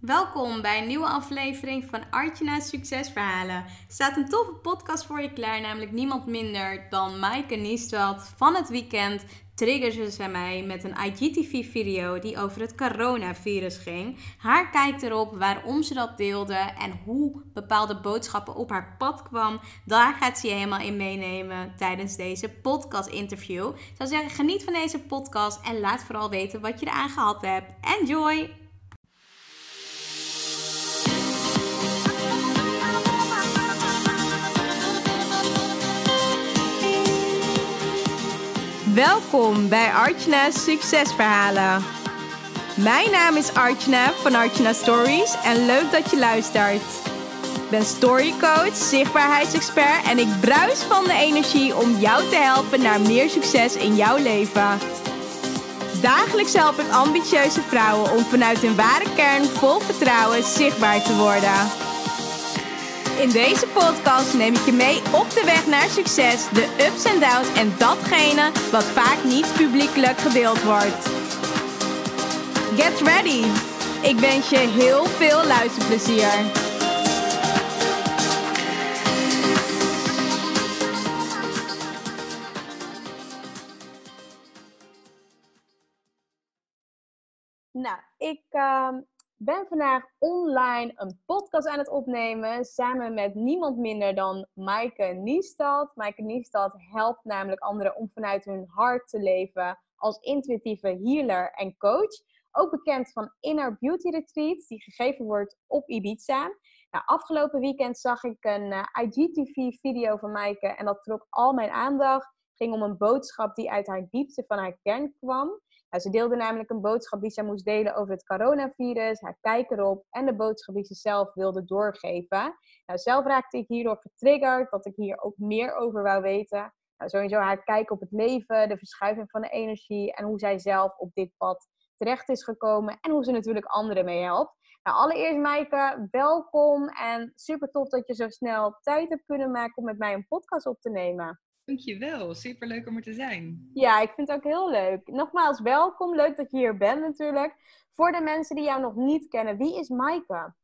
Welkom bij een nieuwe aflevering van Artjana's Succesverhalen. Er staat een toffe podcast voor je klaar, namelijk niemand minder dan Maaike Niestwald. Van het weekend triggerde ze mij met een IGTV-video die over het coronavirus ging. Haar kijkt erop waarom ze dat deelde en hoe bepaalde boodschappen op haar pad kwam. Daar gaat ze je helemaal in meenemen tijdens deze podcast-interview. Ik zou zeggen, geniet van deze podcast en laat vooral weten wat je eraan gehad hebt. Enjoy! Welkom bij Artjana's Succesverhalen. Mijn naam is Artjana van Artjana Stories en leuk dat je luistert. Ik ben storycoach, zichtbaarheidsexpert en ik bruis van de energie om jou te helpen naar meer succes in jouw leven. Dagelijks help ik ambitieuze vrouwen om vanuit hun ware kern vol vertrouwen zichtbaar te worden. In deze podcast neem ik je mee op de weg naar succes, de ups en downs en datgene wat vaak niet publiekelijk gedeeld wordt. Get ready! Ik wens je heel veel luisterplezier. Nou, ik ehm, ben vandaag online een podcast aan het opnemen samen met niemand minder dan Maaike Niestad. Maaike Niestad helpt namelijk anderen om vanuit hun hart te leven als intuïtieve healer en coach. Ook bekend van Inner Beauty Retreats, die gegeven wordt op Ibiza. Nou, afgelopen weekend zag ik een uh, IGTV-video van Maaike en dat trok al mijn aandacht. Het ging om een boodschap die uit haar diepte van haar kern kwam. Ze deelde namelijk een boodschap die ze moest delen over het coronavirus, haar kijk erop en de boodschap die ze zelf wilde doorgeven. Nou, zelf raakte ik hierdoor getriggerd dat ik hier ook meer over wou weten. Nou, sowieso haar kijk op het leven, de verschuiving van de energie en hoe zij zelf op dit pad terecht is gekomen en hoe ze natuurlijk anderen mee helpt. Nou, allereerst Maaike, welkom en super tof dat je zo snel tijd hebt kunnen maken om met mij een podcast op te nemen. Dankjewel, super leuk om er te zijn. Ja, ik vind het ook heel leuk. Nogmaals, welkom. Leuk dat je hier bent natuurlijk. Voor de mensen die jou nog niet kennen, wie is Maaike?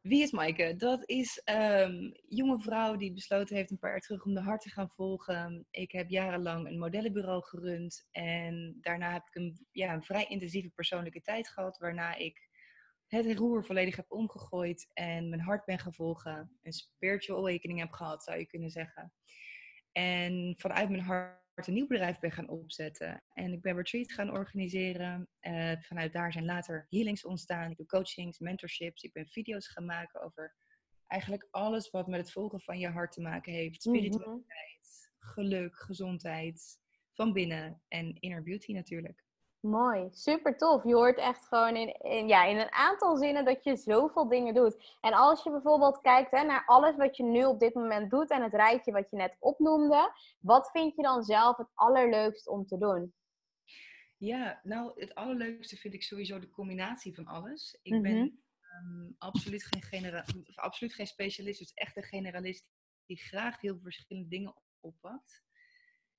Wie is Maaike? Dat is een jonge vrouw die besloten heeft een paar jaar terug om de hart te gaan volgen. Ik heb jarenlang een modellenbureau gerund en daarna heb ik een, ja, een vrij intensieve persoonlijke tijd gehad, waarna ik het roer volledig heb omgegooid en mijn hart ben gevolgen. Een spiritual awakening heb gehad, zou je kunnen zeggen. En vanuit mijn hart een nieuw bedrijf ben gaan opzetten. En ik ben retreat gaan organiseren. Uh, vanuit daar zijn later healings ontstaan. Ik doe coachings, mentorships. Ik ben video's gaan maken over eigenlijk alles wat met het volgen van je hart te maken heeft. Mhm. Spiritualiteit, geluk, gezondheid, van binnen en inner beauty natuurlijk. Mooi, super tof. Je hoort echt gewoon in, in, ja, in een aantal zinnen dat je zoveel dingen doet. En als je bijvoorbeeld kijkt hè, naar alles wat je nu op dit moment doet en het rijtje wat je net opnoemde, wat vind je dan zelf het allerleukst om te doen? Ja, nou, het allerleukste vind ik sowieso de combinatie van alles. Ik ben um, absoluut, geen genera absoluut geen specialist, dus echt een generalist die graag heel veel verschillende dingen oppakt.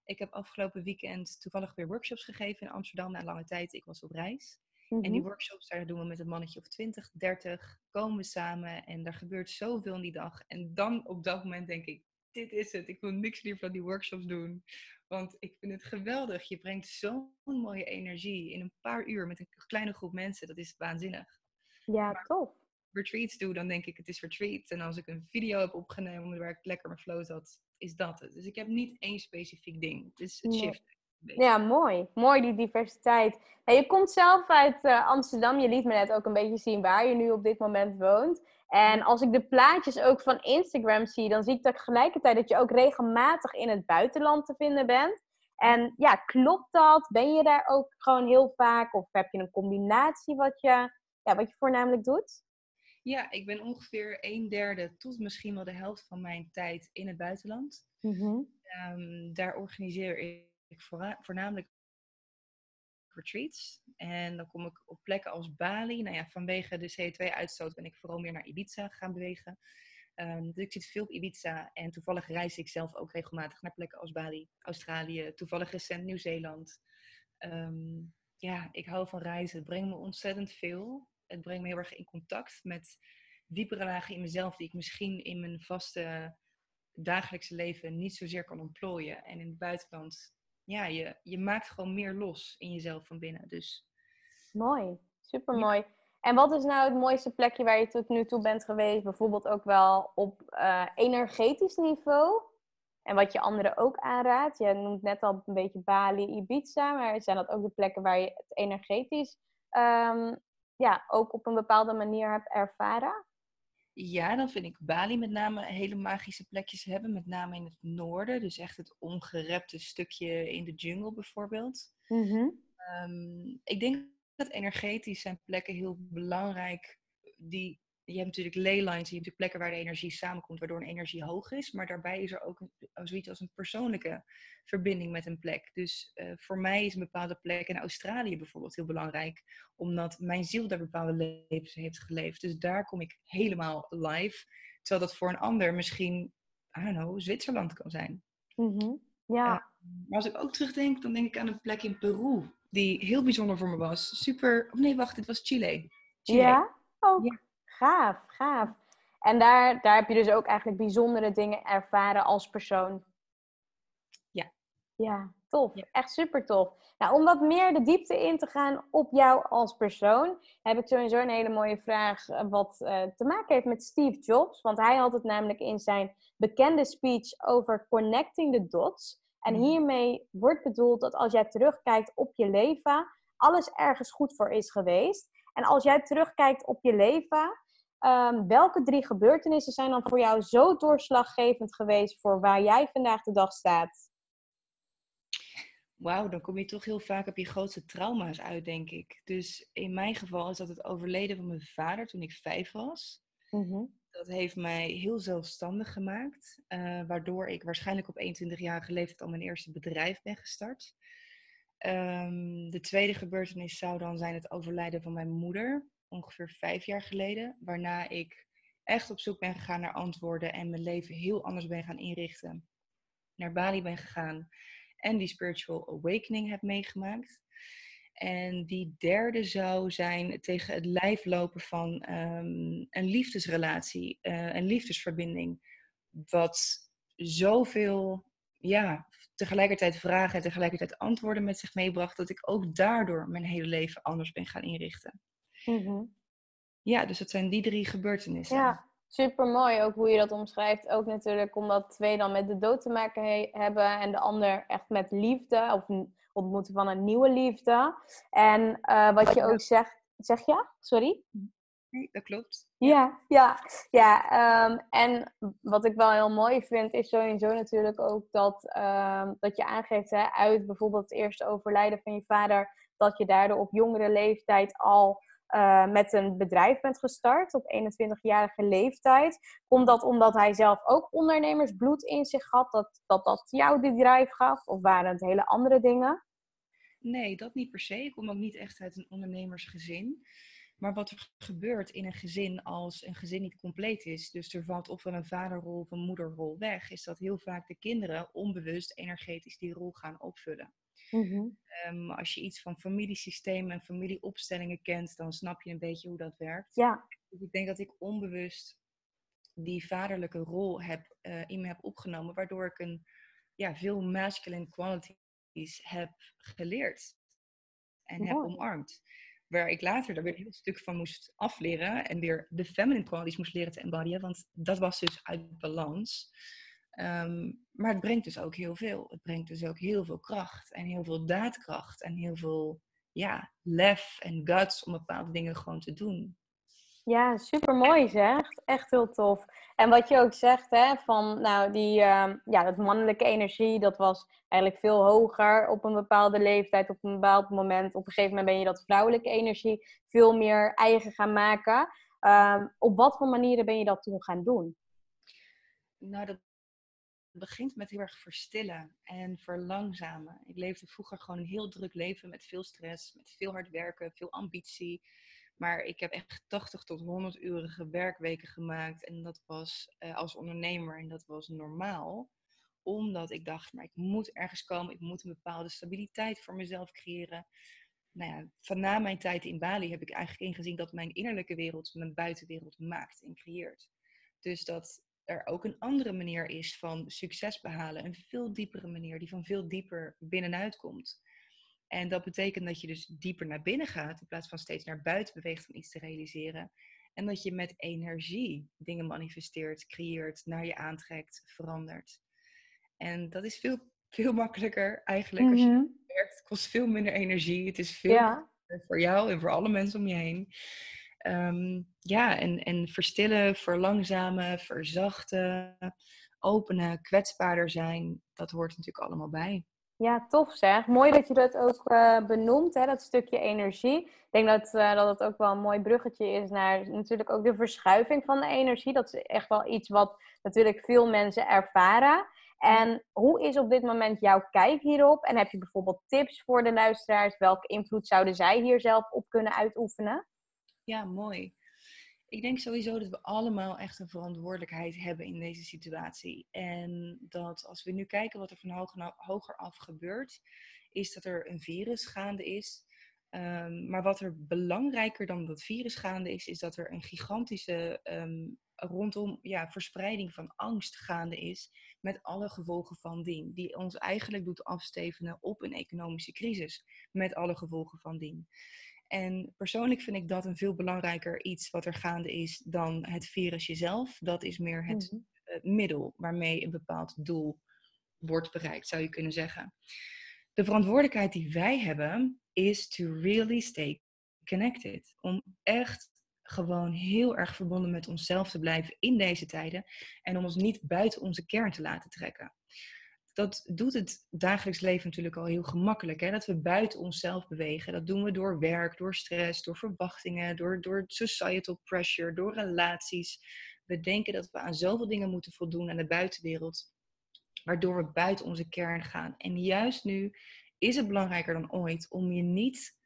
Ik heb afgelopen weekend toevallig weer workshops gegeven in Amsterdam na lange tijd. Ik was op reis. En die mhm. workshops, daar doen we met een mannetje of 20, 30. Komen we samen en er gebeurt zoveel in die dag. En dan op dat moment denk ik, dit is het. Ik wil niks liever dan die workshops doen. Want ik vind het geweldig. Je brengt zo'n mooie energie in een paar uur met een kleine groep mensen. Dat is waanzinnig. Ja, maar tof. Retreats doe, dan denk ik het is retreat. En als ik een video heb opgenomen waar ik lekker mijn flow zat, is dat het. Dus ik heb niet één specifiek ding. Het is het shift. Ja, mooi. Mooi die diversiteit. je komt zelf uit uh, Amsterdam. Je liet me net ook een beetje zien waar je nu op dit moment woont. En als ik de plaatjes ook van Instagram zie, dan zie ik tegelijkertijd dat je ook regelmatig in het buitenland te vinden bent. En ja, klopt dat? Ben je daar ook gewoon heel vaak? Of heb je een combinatie wat je, ja, wat je voornamelijk doet? Ja, ik ben ongeveer een derde tot misschien wel de helft van mijn tijd in het buitenland. Mm daar organiseer ik voornamelijk retreats. En dan kom ik op plekken als Bali. Nou ja, vanwege de CO2-uitstoot ben ik vooral meer naar Ibiza gaan bewegen. Um, dus ik zit veel op Ibiza en toevallig reis ik zelf ook regelmatig naar plekken als Bali, Australië, toevallig recent Nieuw-Zeeland. Ehm, ja, ik hou van reizen. Het brengt me ontzettend veel. Het brengt me heel erg in contact met diepere lagen in mezelf die ik misschien in mijn vaste dagelijkse leven niet zozeer kan ontplooien. En in het buitenland, ja, je, je maakt gewoon meer los in jezelf van binnen. Dus... Mooi, super mooi. En wat is nou het mooiste plekje waar je tot nu toe bent geweest? Bijvoorbeeld ook wel op uh, energetisch niveau? En wat je anderen ook aanraadt. Je noemt net al een beetje Bali, Ibiza. Maar zijn dat ook de plekken waar je het energetisch um, ja, ook op een bepaalde manier hebt ervaren? Ja, dan vind ik Bali met name hele magische plekjes hebben. Met name in het noorden. Dus echt het ongerepte stukje in de jungle bijvoorbeeld. Mm ik denk dat energetisch zijn plekken heel belangrijk. Die je hebt natuurlijk leylines, je hebt natuurlijk plekken waar de energie samenkomt, waardoor een energie hoog is. Maar daarbij is er ook een, zoiets als een persoonlijke verbinding met een plek. Dus uh, voor mij is een bepaalde plek in Australië bijvoorbeeld heel belangrijk, omdat mijn ziel daar bepaalde levens heeft geleefd. Dus daar kom ik helemaal live. Terwijl dat voor een ander misschien, I don't know, Zwitserland kan zijn. Mm -hmm. Ja. Uh, maar als ik ook terugdenk, dan denk ik aan een plek in Peru, die heel bijzonder voor me was. Super, of nee, wacht, dit was Chile. Chile. Ja? Oh. Ja. Gaaf, gaaf. En daar, daar heb je dus ook eigenlijk bijzondere dingen ervaren als persoon. Ja. Ja, tof. Echt super tof. Nou, om wat meer de diepte in te gaan op jou als persoon, heb ik sowieso een hele mooie vraag eh, wat uh, te maken heeft met Steve Jobs. Want hij had het namelijk in zijn bekende speech over connecting the dots. En mhm. hiermee wordt bedoeld dat als jij terugkijkt op je leven, alles ergens goed voor is geweest. En als jij terugkijkt op je leven, Um, welke drie gebeurtenissen zijn dan voor jou zo doorslaggevend geweest voor waar jij vandaag de dag staat? Wauw, dan kom je toch heel vaak op je grootste trauma's uit, denk ik. Dus in mijn geval is dat het overleden van mijn vader toen ik vijf was. Mm Dat heeft mij heel zelfstandig gemaakt, uh, waardoor ik waarschijnlijk op 21-jarige leeftijd al mijn eerste bedrijf ben gestart. Um, de tweede gebeurtenis zou dan zijn het overlijden van mijn moeder ongeveer vijf jaar geleden. Waarna ik echt op zoek ben gegaan naar antwoorden en mijn leven heel anders ben gaan inrichten. Naar Bali ben gegaan en die spiritual awakening heb meegemaakt. En die derde zou zijn tegen het lijf lopen van um, een liefdesrelatie, uh, een liefdesverbinding. Wat zoveel, ja, tegelijkertijd vragen en tegelijkertijd antwoorden met zich meebracht, dat ik ook daardoor mijn hele leven anders ben gaan inrichten. Mhm. Ja, dus het zijn die drie gebeurtenissen. Ja, super mooi ook hoe je dat omschrijft. Ook natuurlijk omdat twee dan met de dood te maken hebben en de ander echt met liefde of ontmoeten van een nieuwe liefde. En uh, wat je ook zegt, zeg je? Sorry? Nee, dat klopt. Ja, ja, ja. Um, en wat ik wel heel mooi vind, is sowieso natuurlijk ook dat, um, dat je aangeeft hè, uit bijvoorbeeld het eerste overlijden van je vader, dat je daardoor op jongere leeftijd al uh, met een bedrijf bent gestart op 21-jarige leeftijd. Komt dat omdat hij zelf ook ondernemersbloed in zich had, dat dat, dat jou die gaf? Of waren het hele andere dingen? Nee, dat niet per se. Ik kom ook niet echt uit een ondernemersgezin. Maar wat er gebeurt in een gezin als een gezin niet compleet is, dus er valt ofwel een vaderrol of een moederrol weg, is dat heel vaak de kinderen onbewust energetisch die rol gaan opvullen. Mm als je iets van familiesystemen en familieopstellingen kent, dan snap je een beetje hoe dat werkt. Ja. Dus ik denk dat ik onbewust die vaderlijke rol heb, uh, in me heb opgenomen, waardoor ik een ja, veel masculine qualities heb geleerd en heb omarmd. Waar ik later daar weer een heel stuk van moest afleren en weer de feminine qualities moest leren te embodyen, want dat was dus uit balans. Ehm, maar het brengt dus ook heel veel. Het brengt dus ook heel veel kracht en heel veel daadkracht en heel veel ja, lef en guts om bepaalde dingen gewoon te doen. Ja, super mooi zeg. Echt heel tof. En wat je ook zegt, hè, van nou, die, uh, ja, dat mannelijke energie, dat was eigenlijk veel hoger op een bepaalde leeftijd, op een bepaald moment. Op een gegeven moment ben je dat vrouwelijke energie veel meer eigen gaan maken. Ehm, op wat voor manieren ben je dat toen gaan doen? Nou, dat begint met heel erg verstillen en verlangzamen. Ik leefde vroeger gewoon een heel druk leven met veel stress, met veel hard werken, veel ambitie. Maar ik heb echt 80 tot 100 urige werkweken gemaakt. En dat was uh, als ondernemer en dat was normaal. Omdat ik dacht, maar ik moet ergens komen. Ik moet een bepaalde stabiliteit voor mezelf creëren. nou ja, van na mijn tijd in Bali heb ik eigenlijk ingezien dat mijn innerlijke wereld mijn buitenwereld maakt en creëert. Dus dat er ook een andere manier is van succes behalen, een veel diepere manier die van veel dieper binnenuit komt. En dat betekent dat je dus dieper naar binnen gaat in plaats van steeds naar buiten beweegt om iets te realiseren. En dat je met energie dingen manifesteert, creëert, naar je aantrekt, verandert. En dat is veel, veel makkelijker eigenlijk als je Mhm. werkt. Het kost veel minder energie. Het is veel Ja. voor jou en voor alle mensen om je heen. Ehm, ja, en, en verstillen, verlangzamen, verzachten, openen, kwetsbaarder zijn. Dat hoort natuurlijk allemaal bij. Ja, tof zeg. Mooi dat je dat ook eh, benoemt, hè, dat stukje energie. Ik denk dat, eh, dat het ook wel een mooi bruggetje is naar natuurlijk ook de verschuiving van de energie. Dat is echt wel iets wat natuurlijk veel mensen ervaren. En hoe is op dit moment jouw kijk hierop? En heb je bijvoorbeeld tips voor de luisteraars? Welke invloed zouden zij hier zelf op kunnen uitoefenen? Ja, mooi. Ik denk sowieso dat we allemaal echt een verantwoordelijkheid hebben in deze situatie. En dat als we nu kijken wat er van hoger, af gebeurt, is dat er een virus gaande is. Um, maar wat er belangrijker dan dat virus gaande is, is dat er een gigantische um, rondom ja, verspreiding van angst gaande is. Met alle gevolgen van dien. Die ons eigenlijk doet afstevenen op een economische crisis. Met alle gevolgen van dien. En persoonlijk vind ik dat een veel belangrijker iets wat er gaande is dan het virus jezelf. Dat is meer het Mhm. uh, middel waarmee een bepaald doel wordt bereikt, zou je kunnen zeggen. De verantwoordelijkheid die wij hebben is to really stay connected. Om echt gewoon heel erg verbonden met onszelf te blijven in deze tijden. En om ons niet buiten onze kern te laten trekken. Dat doet het dagelijks leven natuurlijk al heel gemakkelijk. Hè? Dat we buiten onszelf bewegen. Dat doen we door werk, door stress, door verwachtingen, door, door societal pressure, door relaties. We denken dat we aan zoveel dingen moeten voldoen aan de buitenwereld. Waardoor we buiten onze kern gaan. En juist nu is het belangrijker dan ooit om je niet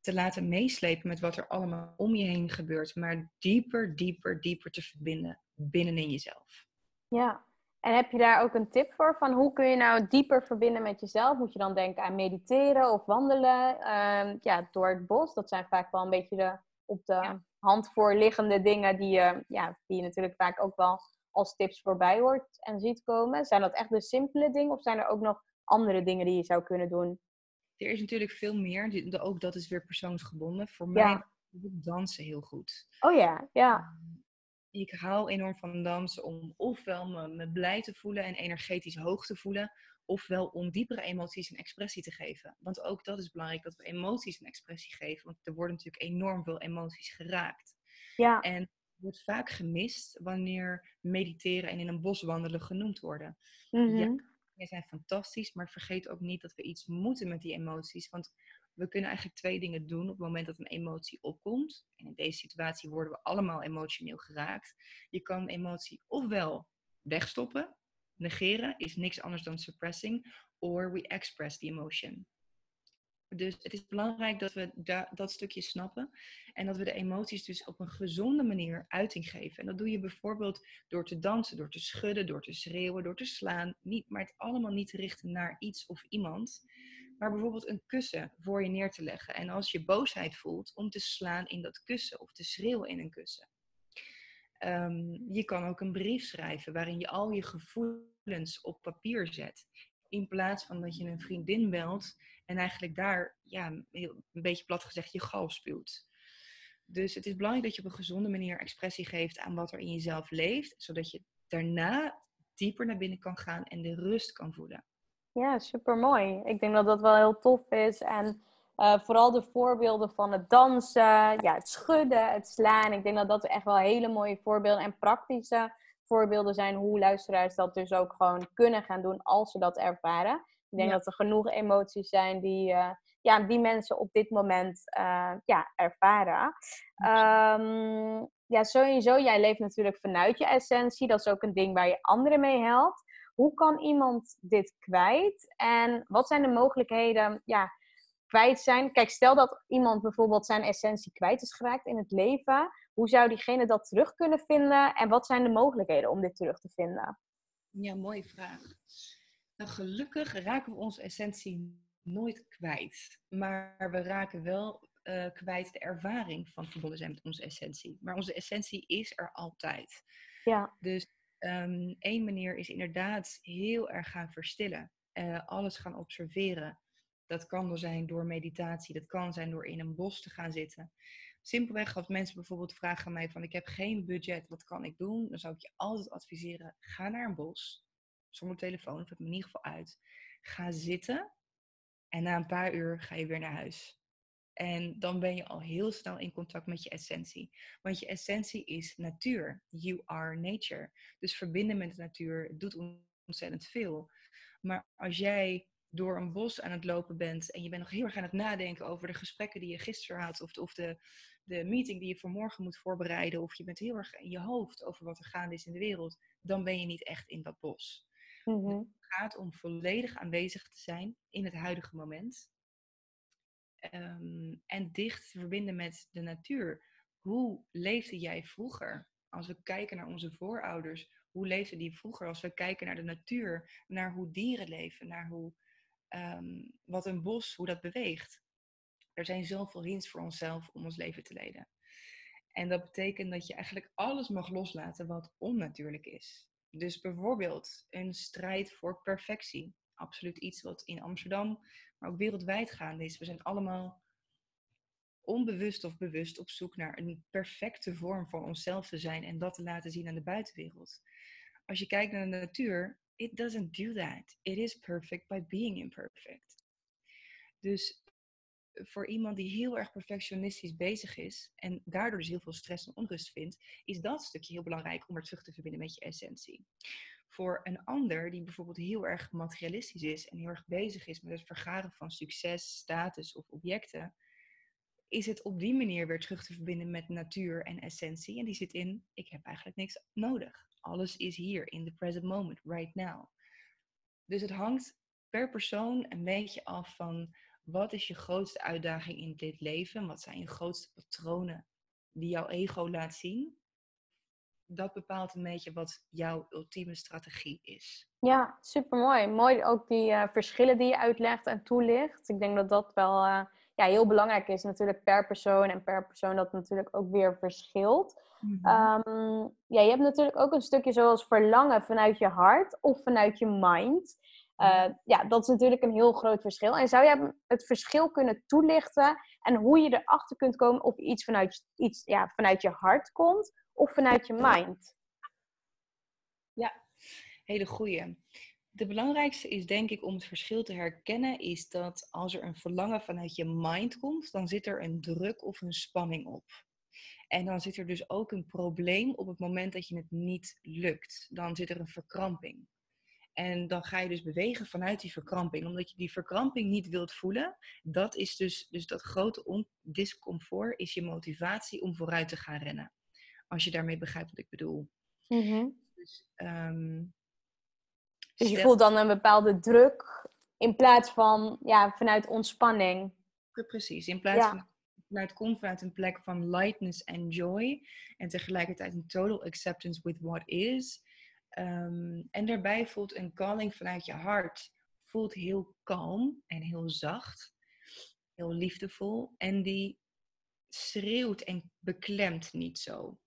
te laten meeslepen met wat er allemaal om je heen gebeurt, maar dieper, dieper, dieper te verbinden binnenin jezelf. Ja, en heb je daar ook een tip voor? Van hoe kun je nou dieper verbinden met jezelf? Moet je dan denken aan mediteren of wandelen? Um, ja, door het bos. Dat zijn vaak wel een beetje de op de ja. hand voor liggende dingen die je, ja, die je natuurlijk vaak ook wel als tips voorbij hoort en ziet komen. Zijn dat echt de simpele dingen of zijn er ook nog andere dingen die je zou kunnen doen? Er is natuurlijk veel meer. Ook dat is weer persoonsgebonden. Voor mij Ja. dansen heel goed. Oh ja, ja. Ik hou enorm van dansen om ofwel me, me blij te voelen en energetisch hoog te voelen, ofwel om diepere emoties een expressie te geven. Want ook dat is belangrijk, dat we emoties een expressie geven. Want er worden natuurlijk enorm veel emoties geraakt. Ja, En het wordt vaak gemist wanneer mediteren en in een bos wandelen genoemd worden. mhm. Ja, die zijn fantastisch, maar vergeet ook niet dat we iets moeten met die emoties. Want we kunnen eigenlijk twee dingen doen op het moment dat een emotie opkomt. En in deze situatie worden we allemaal emotioneel geraakt. Je kan een emotie ofwel wegstoppen, negeren is niks anders dan suppressing, or we express the emotion. Dus het is belangrijk dat we da- dat stukje snappen en dat we de emoties dus op een gezonde manier uiting geven. En dat doe je bijvoorbeeld door te dansen, door te schudden, door te schreeuwen, door te slaan. Niet, maar het allemaal niet te richten naar iets of iemand, maar bijvoorbeeld een kussen voor je neer te leggen. En als je boosheid voelt, om te slaan in dat kussen of te schreeuwen in een kussen. Ehm, je kan ook een brief schrijven waarin je al je gevoelens op papier zet. In plaats van dat je een vriendin belt en eigenlijk daar, ja, een beetje plat gezegd, je gal spuwt. Dus het is belangrijk dat je op een gezonde manier expressie geeft aan wat er in jezelf leeft, zodat je daarna dieper naar binnen kan gaan en de rust kan voelen. Ja, super mooi. Ik denk dat dat wel heel tof is. En eh, vooral de voorbeelden van het dansen, ja, het schudden, het slaan. Ik denk dat dat echt wel hele mooie voorbeelden en praktische voorbeelden zijn hoe luisteraars dat dus ook gewoon kunnen gaan doen als ze dat ervaren. Ik denk Ja. dat er genoeg emoties zijn die, eh, ja, die mensen op dit moment eh, ja, ervaren. Ehm, ja, sowieso, jij leeft natuurlijk vanuit je essentie. Dat is ook een ding waar je anderen mee helpt. Hoe kan iemand dit kwijt? En wat zijn de mogelijkheden ja, kwijt zijn? Kijk, stel dat iemand bijvoorbeeld zijn essentie kwijt is geraakt in het leven. Hoe zou diegene dat terug kunnen vinden? En wat zijn de mogelijkheden om dit terug te vinden? Ja, mooie vraag. Nou, gelukkig raken we onze essentie nooit kwijt. Maar we raken wel uh, kwijt de ervaring van verbonden zijn met onze essentie. Maar onze essentie is er altijd. Ja. Dus um, één manier is inderdaad heel erg gaan verstillen. Uh, alles gaan observeren. Dat kan wel zijn door meditatie, dat kan zijn door in een bos te gaan zitten. Simpelweg als mensen bijvoorbeeld vragen aan mij van ik heb geen budget, wat kan ik doen? Dan zou ik je altijd adviseren, ga naar een bos, zonder telefoon, of het in ieder geval uit. Ga zitten en na een paar uur ga je weer naar huis. En dan ben je al heel snel in contact met je essentie. Want je essentie is natuur. You are nature. Dus verbinden met de natuur doet ontzettend veel. Maar als jij door een bos aan het lopen bent en je bent nog heel erg aan het nadenken over de gesprekken die je gisteren had, of, de, of de, de meeting die je voor morgen moet voorbereiden, of je bent heel erg in je hoofd over wat er gaande is in de wereld, dan ben je niet echt in dat bos. Mhm. Het gaat om volledig aanwezig te zijn in het huidige moment. Ehm, en dicht verbinden met de natuur. Hoe leefde jij vroeger? Als we kijken naar onze voorouders, hoe leefden die vroeger? Als we kijken naar de natuur, naar hoe dieren leven, naar hoe, ehm, wat een bos, hoe dat beweegt. Er zijn zoveel hints voor onszelf om ons leven te leiden. En dat betekent dat je eigenlijk alles mag loslaten wat onnatuurlijk is. Dus bijvoorbeeld een strijd voor perfectie. Absoluut iets wat in Amsterdam, maar ook wereldwijd gaande is. We zijn allemaal onbewust of bewust op zoek naar een perfecte vorm van onszelf te zijn en dat te laten zien aan de buitenwereld. Als je kijkt naar de natuur, it doesn't do that. It is perfect by being imperfect. Dus voor iemand die heel erg perfectionistisch bezig is en daardoor dus heel veel stress en onrust vindt, is dat stukje heel belangrijk om weer terug te verbinden met je essentie. Voor een ander die bijvoorbeeld heel erg materialistisch is en heel erg bezig is met het vergaren van succes, status of objecten, is het op die manier weer terug te verbinden met natuur en essentie. En die zit in, ik heb eigenlijk niks nodig. Alles is hier, in the present moment, right now. Dus het hangt per persoon een beetje af van wat is je grootste uitdaging in dit leven? Wat zijn je grootste patronen die jouw ego laat zien? Dat bepaalt een beetje wat jouw ultieme strategie is. Ja, super mooi. Mooi ook die uh, verschillen die je uitlegt en toelicht. Ik denk dat dat wel uh, ja, heel belangrijk is, natuurlijk per persoon en per persoon dat natuurlijk ook weer verschilt. Mm -hmm. um, ja, je hebt natuurlijk ook een stukje zoals verlangen vanuit je hart of vanuit je mind. Uh, ja, dat is natuurlijk een heel groot verschil. En zou jij het verschil kunnen toelichten en hoe je erachter kunt komen of iets vanuit, iets, ja, vanuit je hart komt of vanuit je mind? Ja, hele goeie. De belangrijkste is denk ik om het verschil te herkennen, is dat als er een verlangen vanuit je mind komt, dan zit er een druk of een spanning op. En dan zit er dus ook een probleem op het moment dat je het niet lukt. Dan zit er een verkramping. En dan ga je dus bewegen vanuit die verkramping. Omdat je die verkramping niet wilt voelen. Dat is dus, dus dat grote discomfort is je motivatie om vooruit te gaan rennen. Als je daarmee begrijpt wat ik bedoel. Mm Dus, um, dus je voelt dan een bepaalde druk in plaats van ja, vanuit ontspanning. Precies, in plaats ja. van vanuit komt vanuit een plek van lightness en joy. En tegelijkertijd een total acceptance with what is. Um, en daarbij voelt een calling vanuit je hart. Voelt heel kalm en heel zacht. Heel liefdevol. En die schreeuwt en beklemt niet zo.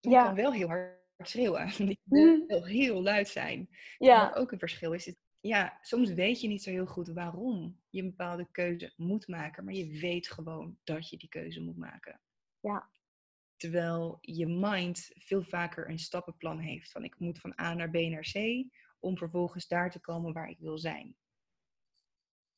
Ja. kan wel heel hard schreeuwen. Die Mm. wil heel luid zijn. Ja. Wat ook een verschil is. Ja, soms weet je niet zo heel goed waarom je een bepaalde keuze moet maken. Maar je weet gewoon dat je die keuze moet maken. Ja. Terwijl je mind veel vaker een stappenplan heeft. Van ik moet van A naar B naar C. Om vervolgens daar te komen waar ik wil zijn.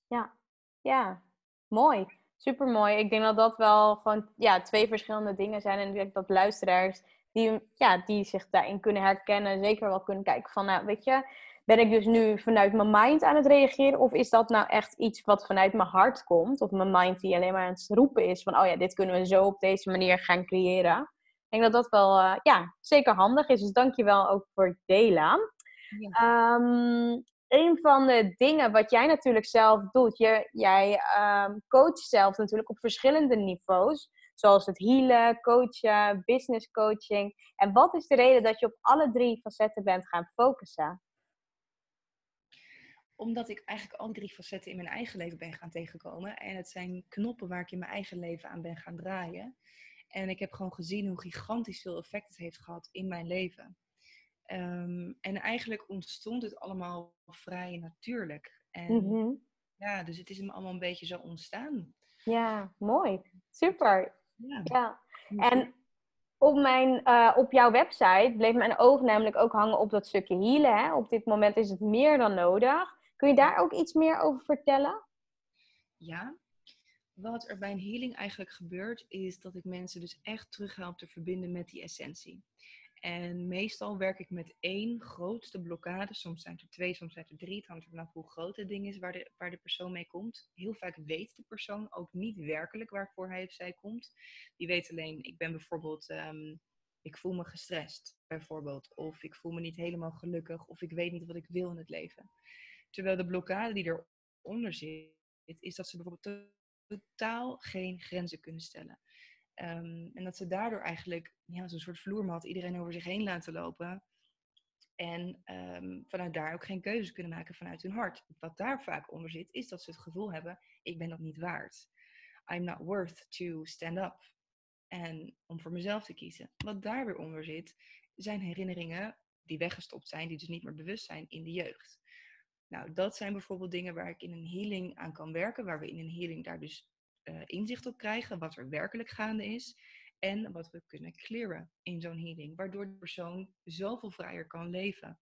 Ja, ja. mooi. Super mooi. Ik denk dat dat wel gewoon ja, twee verschillende dingen zijn. En ik denk dat luisteraars die, ja, die zich daarin kunnen herkennen, zeker wel kunnen kijken van, nou weet je, ben ik dus nu vanuit mijn mind aan het reageren? Of is dat nou echt iets wat vanuit mijn hart komt? Of mijn mind die alleen maar aan het roepen is van, oh ja, dit kunnen we zo op deze manier gaan creëren. Ik denk dat dat wel, uh, ja, zeker handig is. Dus dank je wel ook voor het delen. Ja. Um, een van de dingen wat jij natuurlijk zelf doet, je, jij um, coacht zelf natuurlijk op verschillende niveaus. Zoals het healen, coachen, business coaching. En wat is de reden dat je op alle drie facetten bent gaan focussen? omdat ik eigenlijk al drie facetten in mijn eigen leven ben gaan tegenkomen. En het zijn knoppen waar ik in mijn eigen leven aan ben gaan draaien. En ik heb gewoon gezien hoe gigantisch veel effect het heeft gehad in mijn leven. Ehm, en eigenlijk ontstond het allemaal vrij natuurlijk. En Mhm. ja, dus het is hem allemaal een beetje zo ontstaan. Ja, mooi. Super. Ja. Ja. En op, mijn, eh, op jouw website bleef mijn oog namelijk ook hangen op dat stukje healen. Hè? Op dit moment is het meer dan nodig. Kun je daar ook iets meer over vertellen? Ja. Wat er bij een healing eigenlijk gebeurt, is dat ik mensen dus echt terug help te verbinden met die essentie. En meestal werk ik met één grootste blokkade. Soms zijn er twee, soms zijn er drie. Het hangt vanaf hoe groot het ding is waar de, waar de persoon mee komt. Heel vaak weet de persoon ook niet werkelijk waarvoor hij of zij komt. Die weet alleen, ik ben bijvoorbeeld, ehm, ik voel me gestrest, bijvoorbeeld. Of ik voel me niet helemaal gelukkig. Of ik weet niet wat ik wil in het leven. Terwijl de blokkade die eronder zit, is dat ze bijvoorbeeld totaal geen grenzen kunnen stellen. Um, en dat ze daardoor eigenlijk ja, zo'n soort vloermat iedereen over zich heen laten lopen. En um, vanuit daar ook geen keuzes kunnen maken vanuit hun hart. Wat daar vaak onder zit, is dat ze het gevoel hebben: ik ben dat niet waard. I'm not worth to stand up. En om voor mezelf te kiezen. Wat daar weer onder zit, zijn herinneringen die weggestopt zijn, die dus niet meer bewust zijn in de jeugd. Nou, dat zijn bijvoorbeeld dingen waar ik in een healing aan kan werken, waar we in een healing daar dus uh, inzicht op krijgen, wat er werkelijk gaande is en wat we kunnen clearen in zo'n healing, waardoor de persoon zoveel vrijer kan leven.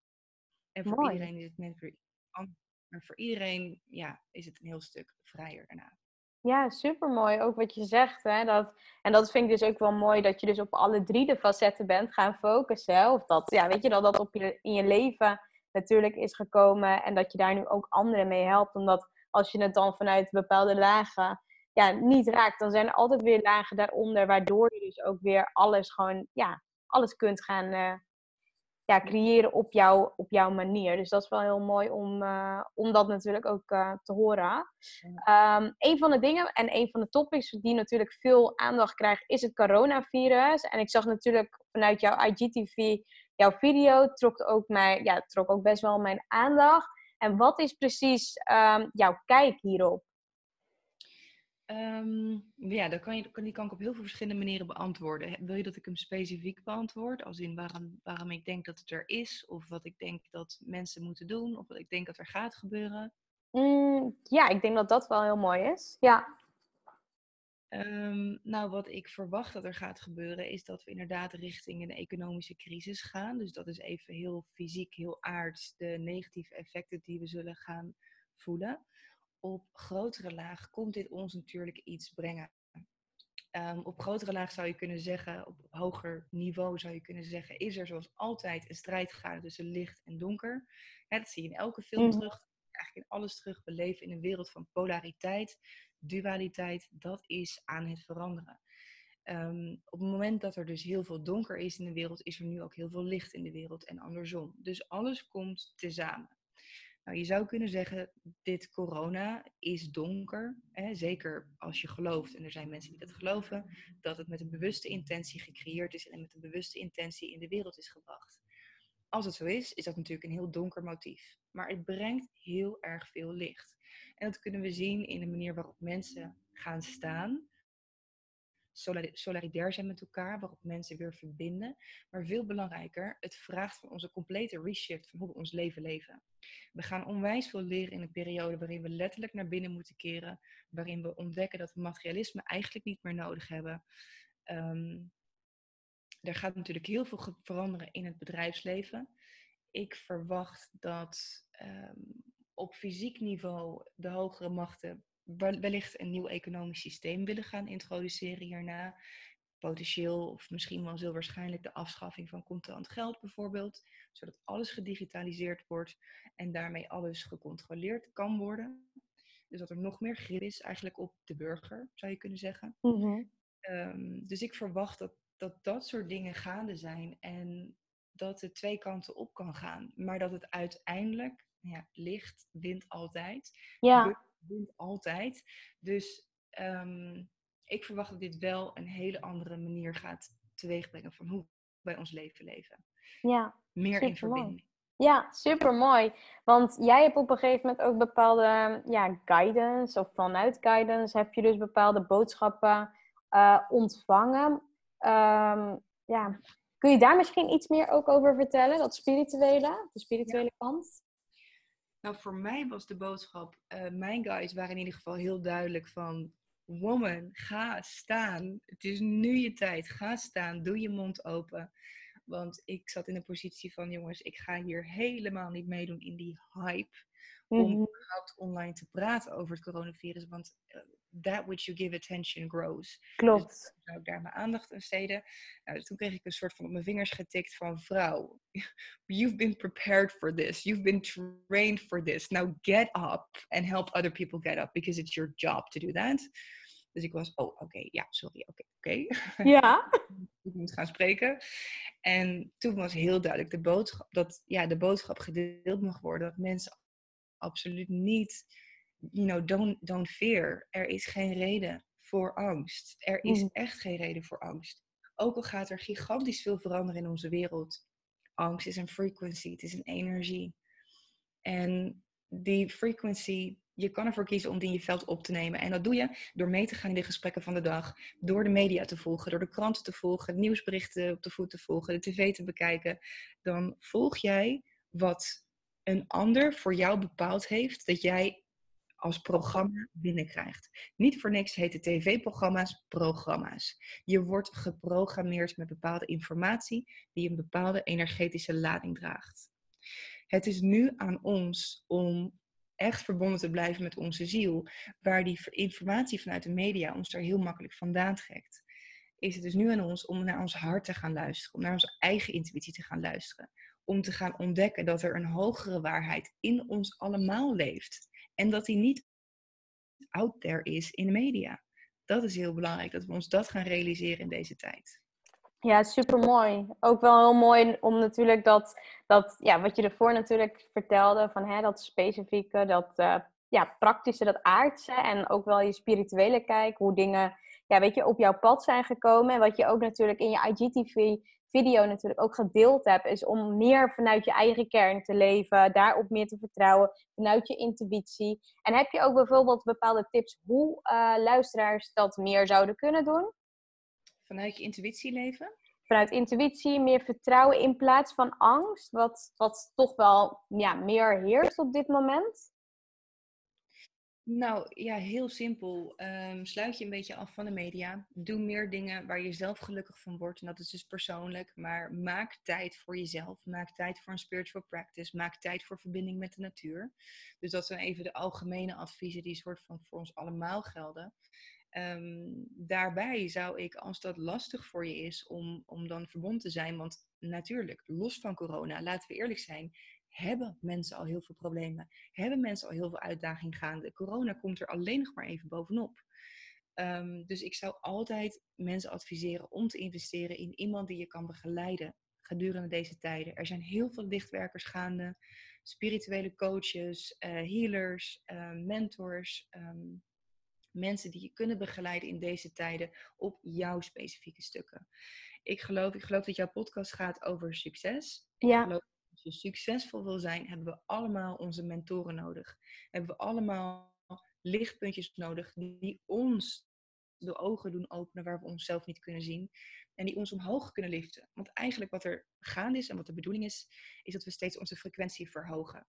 En voor Mooi. iedereen is het net weer anders, maar voor iedereen ja, is het een heel stuk vrijer daarna. Ja, super mooi. Ook wat je zegt. Hè? Dat, en dat vind ik dus ook wel mooi dat je dus op alle drie de facetten bent gaan focussen. Of dat, ja, weet je, dat dat op je, in je leven natuurlijk is gekomen. En dat je daar nu ook anderen mee helpt. Omdat als je het dan vanuit bepaalde lagen ja, niet raakt, dan zijn er altijd weer lagen daaronder. Waardoor je dus ook weer alles gewoon, ja, alles kunt gaan uh, ja, creëren op, jou, op jouw manier. Dus dat is wel heel mooi om, uh, om dat natuurlijk ook uh, te horen. Um, een van de dingen en een van de topics die natuurlijk veel aandacht krijgt, is het coronavirus. En ik zag natuurlijk vanuit jouw IGTV, jouw video, trok ook, mij, ja, trok ook best wel mijn aandacht. En wat is precies um, jouw kijk hierop? Um, ja, dat kan je, die kan ik op heel veel verschillende manieren beantwoorden. Wil je dat ik hem specifiek beantwoord? Als in waarom, waarom ik denk dat het er is, of wat ik denk dat mensen moeten doen, of wat ik denk dat er gaat gebeuren? Mm, ja, ik denk dat dat wel heel mooi is. Ja. Um, nou, wat ik verwacht dat er gaat gebeuren, is dat we inderdaad richting een economische crisis gaan. Dus dat is even heel fysiek, heel aards, de negatieve effecten die we zullen gaan voelen op grotere laag komt dit ons natuurlijk iets brengen. Um, op grotere laag zou je kunnen zeggen, op hoger niveau zou je kunnen zeggen, is er zoals altijd een strijd gaande tussen licht en donker. Ja, dat zie je in elke film Mm. terug, eigenlijk in alles terug. We leven in een wereld van polariteit, dualiteit, dat is aan het veranderen. Um, op het moment dat er dus heel veel donker is in de wereld, is er nu ook heel veel licht in de wereld en andersom. Dus alles komt tezamen. Nou, je zou kunnen zeggen, dit corona is donker. Hè? Zeker als je gelooft, en er zijn mensen die dat geloven, dat het met een bewuste intentie gecreëerd is en met een bewuste intentie in de wereld is gebracht. Als het zo is, is dat natuurlijk een heel donker motief. Maar het brengt heel erg veel licht. En dat kunnen we zien in de manier waarop mensen gaan staan. Solaridair zijn met elkaar, waarop mensen weer verbinden. Maar veel belangrijker, het vraagt van onze complete reshift van hoe we ons leven leven. We gaan onwijs veel leren in een periode waarin we letterlijk naar binnen moeten keren. Waarin we ontdekken dat we materialisme eigenlijk niet meer nodig hebben. Um, er gaat natuurlijk heel veel veranderen in het bedrijfsleven. Ik verwacht dat um, op fysiek niveau de hogere machten wellicht een nieuw economisch systeem willen gaan introduceren hierna. Potentieel, of misschien wel heel waarschijnlijk, de afschaffing van contant geld bijvoorbeeld. Zodat alles gedigitaliseerd wordt en daarmee alles gecontroleerd kan worden. Dus dat er nog meer grip is eigenlijk op de burger, zou je kunnen zeggen. Mm -hmm. um, dus ik verwacht dat, dat dat soort dingen gaande zijn en dat het twee kanten op kan gaan. Maar dat het uiteindelijk, ja, licht wint altijd. Ja wint altijd. Dus um, ik verwacht dat dit wel een hele andere manier gaat teweegbrengen van hoe wij ons leven leven. Ja, Meer in verbinding. Ja, super mooi. Want jij hebt op een gegeven moment ook bepaalde ja, guidance, of vanuit guidance heb je dus bepaalde boodschappen uh, ontvangen. Um, ja. Kun je daar misschien iets meer ook over vertellen, dat spirituele, de spirituele kant? Nou, voor mij was de boodschap, uh, mijn guides waren in ieder geval heel duidelijk van, woman, ga staan. Het is nu je tijd. Ga staan, doe je mond open. Want ik zat in de positie van, jongens, ik ga hier helemaal niet meedoen in die hype. Om mhm. überhaupt online te praten over het coronavirus. Want uh, that which you give attention grows. Klopt. Dus zou ik daar mijn aandacht aan steden. Nou, dus toen kreeg ik een soort van op mijn vingers getikt van vrouw. You've been prepared for this. You've been trained for this. Now get up and help other people get up. Because it's your job to do that. Dus ik was, oh, oké, ja, sorry, oké, oké. Ja. ik moet gaan spreken. En toen was heel duidelijk de boodschap, dat ja, de boodschap gedeeld mag worden. Dat mensen absoluut niet, you know, don't, don't fear. Er is geen reden voor angst. Er is mm. echt geen reden voor angst. Ook al gaat er gigantisch veel veranderen in onze wereld. Angst is een frequency, het is een energie. En die frequency je kan ervoor kiezen om die in je veld op te nemen. En dat doe je door mee te gaan in de gesprekken van de dag. Door de media te volgen, door de kranten te volgen, nieuwsberichten op de voet te volgen, de tv te bekijken. Dan volg jij wat een ander voor jou bepaald heeft dat jij als programma binnenkrijgt. Niet voor niks heten tv-programma's programma's. Je wordt geprogrammeerd met bepaalde informatie die een bepaalde energetische lading draagt. Het is nu aan ons om echt verbonden te blijven met onze ziel, waar die informatie vanuit de media ons daar heel makkelijk vandaan trekt, is het dus nu aan ons om naar ons hart te gaan luisteren, om naar onze eigen intuïtie te gaan luisteren, om te gaan ontdekken dat er een hogere waarheid in ons allemaal leeft en dat die niet out there is in de media. Dat is heel belangrijk, dat we ons dat gaan realiseren in deze tijd. Ja, super mooi. Ook wel heel mooi om natuurlijk dat, dat ja, wat je ervoor natuurlijk vertelde, van hè, dat specifieke, dat uh, ja, praktische, dat aardse en ook wel je spirituele kijk, hoe dingen ja, weet je, op jouw pad zijn gekomen. En wat je ook natuurlijk in je IGTV video natuurlijk ook gedeeld hebt, is om meer vanuit je eigen kern te leven, daarop meer te vertrouwen, vanuit je intuïtie. En heb je ook bijvoorbeeld bepaalde tips hoe uh, luisteraars dat meer zouden kunnen doen? Vanuit je intuïtie leven? Vanuit intuïtie, meer vertrouwen in plaats van angst, wat, wat toch wel ja, meer heerst op dit moment? Nou ja, heel simpel. Um, sluit je een beetje af van de media. Doe meer dingen waar je zelf gelukkig van wordt. En dat is dus persoonlijk. Maar maak tijd voor jezelf. Maak tijd voor een spiritual practice. Maak tijd voor verbinding met de natuur. Dus dat zijn even de algemene adviezen die soort van voor ons allemaal gelden. Um, daarbij zou ik, als dat lastig voor je is om, om dan verbonden te zijn, want natuurlijk, los van corona, laten we eerlijk zijn, hebben mensen al heel veel problemen. Hebben mensen al heel veel uitdagingen gaande. Corona komt er alleen nog maar even bovenop. Um, dus ik zou altijd mensen adviseren om te investeren in iemand die je kan begeleiden gedurende deze tijden. Er zijn heel veel lichtwerkers gaande, spirituele coaches, uh, healers, uh, mentors. Um, mensen die je kunnen begeleiden in deze tijden op jouw specifieke stukken. Ik geloof, ik geloof dat jouw podcast gaat over succes. Ja. Ik geloof dat als je succesvol wil zijn, hebben we allemaal onze mentoren nodig. Hebben we allemaal lichtpuntjes nodig die ons de ogen doen openen waar we onszelf niet kunnen zien. En die ons omhoog kunnen liften. Want eigenlijk wat er gaande is en wat de bedoeling is, is dat we steeds onze frequentie verhogen.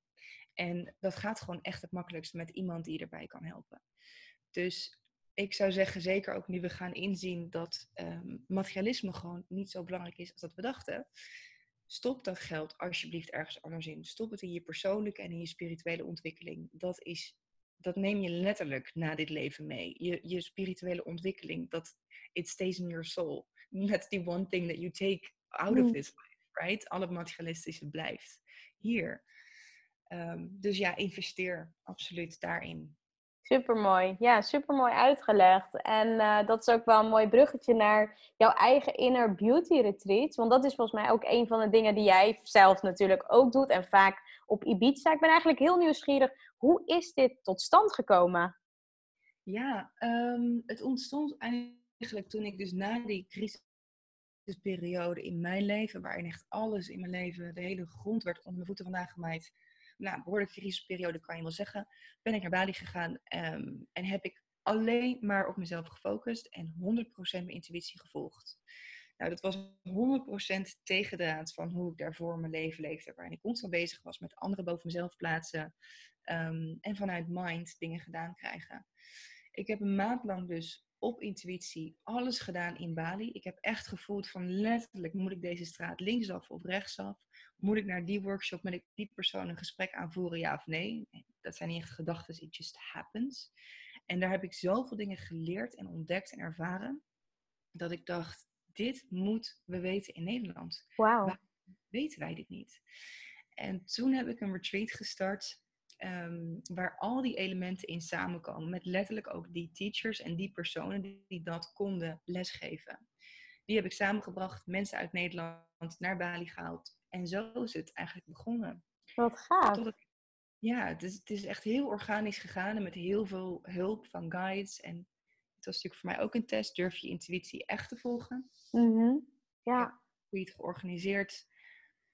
En dat gaat gewoon echt het makkelijkst met iemand die je erbij kan helpen. Dus ik zou zeggen, zeker ook nu we gaan inzien dat um, materialisme gewoon niet zo belangrijk is als dat we dachten. Stop dat geld alsjeblieft ergens anders in. Stop het in je persoonlijke en in je spirituele ontwikkeling. Dat, is, dat neem je letterlijk na dit leven mee. Je, je spirituele ontwikkeling, dat it stays in your soul. That's the one thing that you take out of mm. this life, right? Al het materialistische blijft hier. Um, dus ja, investeer absoluut daarin. Supermooi. Ja, supermooi uitgelegd. En uh, dat is ook wel een mooi bruggetje naar jouw eigen inner beauty retreat. Want dat is volgens mij ook een van de dingen die jij zelf natuurlijk ook doet. En vaak op Ibiza. Ik ben eigenlijk heel nieuwsgierig. Hoe is dit tot stand gekomen? Ja, um, het ontstond eigenlijk toen ik dus na die crisis crisisperiode in mijn leven, waarin echt alles in mijn leven, de hele grond werd onder mijn voeten vandaan gemaaid. Nou, behoorlijke crisisperiode kan je wel zeggen. Ben ik naar Bali gegaan ehm, en heb ik alleen maar op mezelf gefocust en 100% mijn intuïtie gevolgd. Nou, dat was 100% tegendraad van hoe ik daarvoor mijn leven leefde. Waarin ik constant bezig was met anderen boven mezelf plaatsen. Ehm, en vanuit mind dingen gedaan krijgen. Ik heb een maand lang dus op intuïtie alles gedaan in Bali. Ik heb echt gevoeld van letterlijk, moet ik deze straat linksaf of rechtsaf? Moet ik naar die workshop met die persoon een gesprek aanvoeren, ja of nee? Dat zijn niet echt gedachten, it just happens. En daar heb ik zoveel dingen geleerd en ontdekt en ervaren, dat ik dacht, dit moeten we weten in Nederland. Wauw. weten wij dit niet? En toen heb ik een retreat gestart Ehm, waar al die elementen in samenkomen. Met letterlijk ook die teachers en die personen die, die, dat konden lesgeven. Die heb ik samengebracht, mensen uit Nederland naar Bali gehaald. En zo is het eigenlijk begonnen. Wat gaaf. ja, het is, het is echt heel organisch gegaan en met heel veel hulp van guides. En het was natuurlijk voor mij ook een test. Durf je intuïtie echt te volgen? Mm Ja. Ik heb het georganiseerd.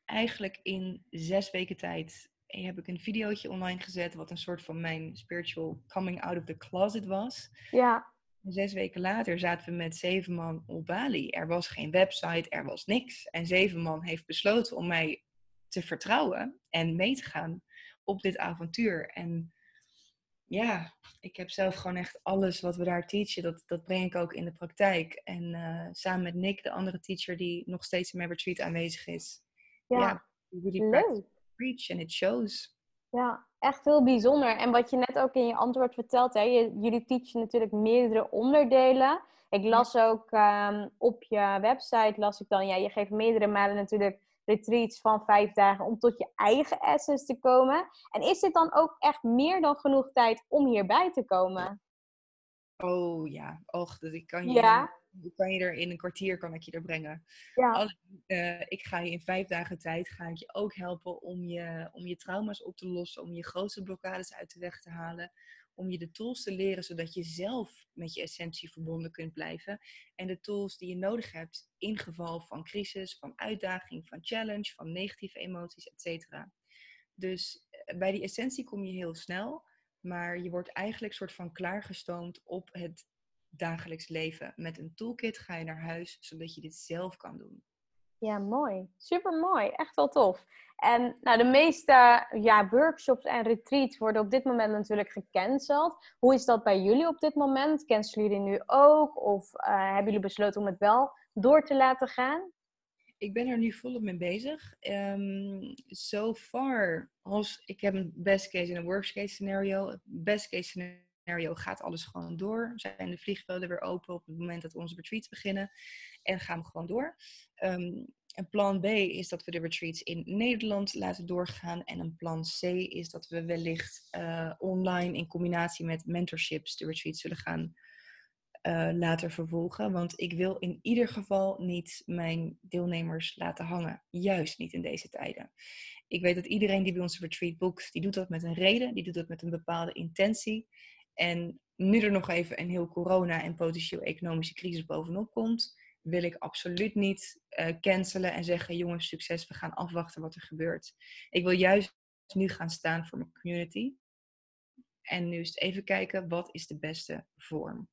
Eigenlijk in zes weken tijd en heb ik een videootje online gezet, wat een soort van mijn spiritual coming out of the closet was. Ja. Zes weken later zaten we met zeven man op Bali. Er was geen website, er was niks. En zeven man heeft besloten om mij te vertrouwen en mee te gaan op dit avontuur. En ja, ik heb zelf gewoon echt alles wat we daar teachen, dat, dat breng ik ook in de praktijk. En uh, samen met Nick, de andere teacher die nog steeds in mijn retreat aanwezig is. Ja, ja leuk preach and it shows. Ja, echt heel bijzonder. En wat je net ook in je antwoord vertelt, hè, jullie teachen natuurlijk meerdere onderdelen. Ik las ook ehm, op je website, las ik dan, ja, je geeft meerdere malen natuurlijk retreats van vijf dagen om tot je eigen essence te komen. En is dit dan ook echt meer dan genoeg tijd om hierbij te komen? Oh ja, och, dat ik kan je, ja. Kan je er in een kwartier kan ik je er brengen. Ja. uh, ik ga je in vijf dagen tijd ga ik je ook helpen om je, om je trauma's op te lossen, om je grootste blokkades uit de weg te halen, om je de tools te leren zodat je zelf met je essentie verbonden kunt blijven en de tools die je nodig hebt in geval van crisis, van uitdaging, van challenge, van negatieve emoties, etc. Dus eh, bij die essentie kom je heel snel. Maar je wordt eigenlijk soort van klaargestoomd op het dagelijks leven. Met een toolkit ga je naar huis, zodat je dit zelf kan doen. Ja, mooi. Super mooi. Echt wel tof. En nou, de meeste ja, workshops en retreats worden op dit moment natuurlijk gecanceld. Hoe is dat bij jullie op dit moment? Cancelen jullie nu ook? Of uh, hebben jullie besloten om het wel door te laten gaan? ik ben er nu volop mee bezig. Um, so far, als ik heb een best case en een worst case scenario. Best case scenario gaat alles gewoon door. Zijn de vliegvelden weer open op het moment dat onze retreats beginnen. En gaan we gewoon door. Um, een plan B is dat we de retreats in Nederland laten doorgaan. En een plan C is dat we wellicht uh, online in combinatie met mentorships de retreats zullen gaan uh, later vervolgen. Want ik wil in ieder geval niet mijn deelnemers laten hangen. Juist niet in deze tijden. Ik weet dat iedereen die bij onze retreat boekt, die doet dat met een reden. Die doet dat met een bepaalde intentie. En nu er nog even een heel corona- en potentieel economische crisis bovenop komt, wil ik absoluut niet uh, cancelen en zeggen: jongens, succes, we gaan afwachten wat er gebeurt. Ik wil juist nu gaan staan voor mijn community. En nu is het even kijken, wat is de beste vorm?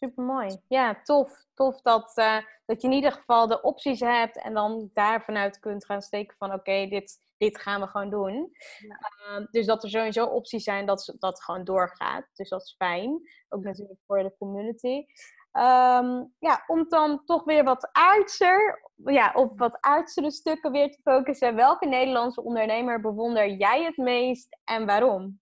Super mooi. Ja, tof. Tof dat, uh, dat je in ieder geval de opties hebt en dan daar vanuit kunt gaan steken van oké, dit, dit gaan we gewoon doen. Ja. Uh, dus dat er sowieso opties zijn dat dat gewoon doorgaat. Dus dat is fijn. Ook natuurlijk voor de community. Um, ja, om dan toch weer wat aardser, ja, op wat aardsere stukken weer te focussen. Welke Nederlandse ondernemer bewonder jij het meest en waarom?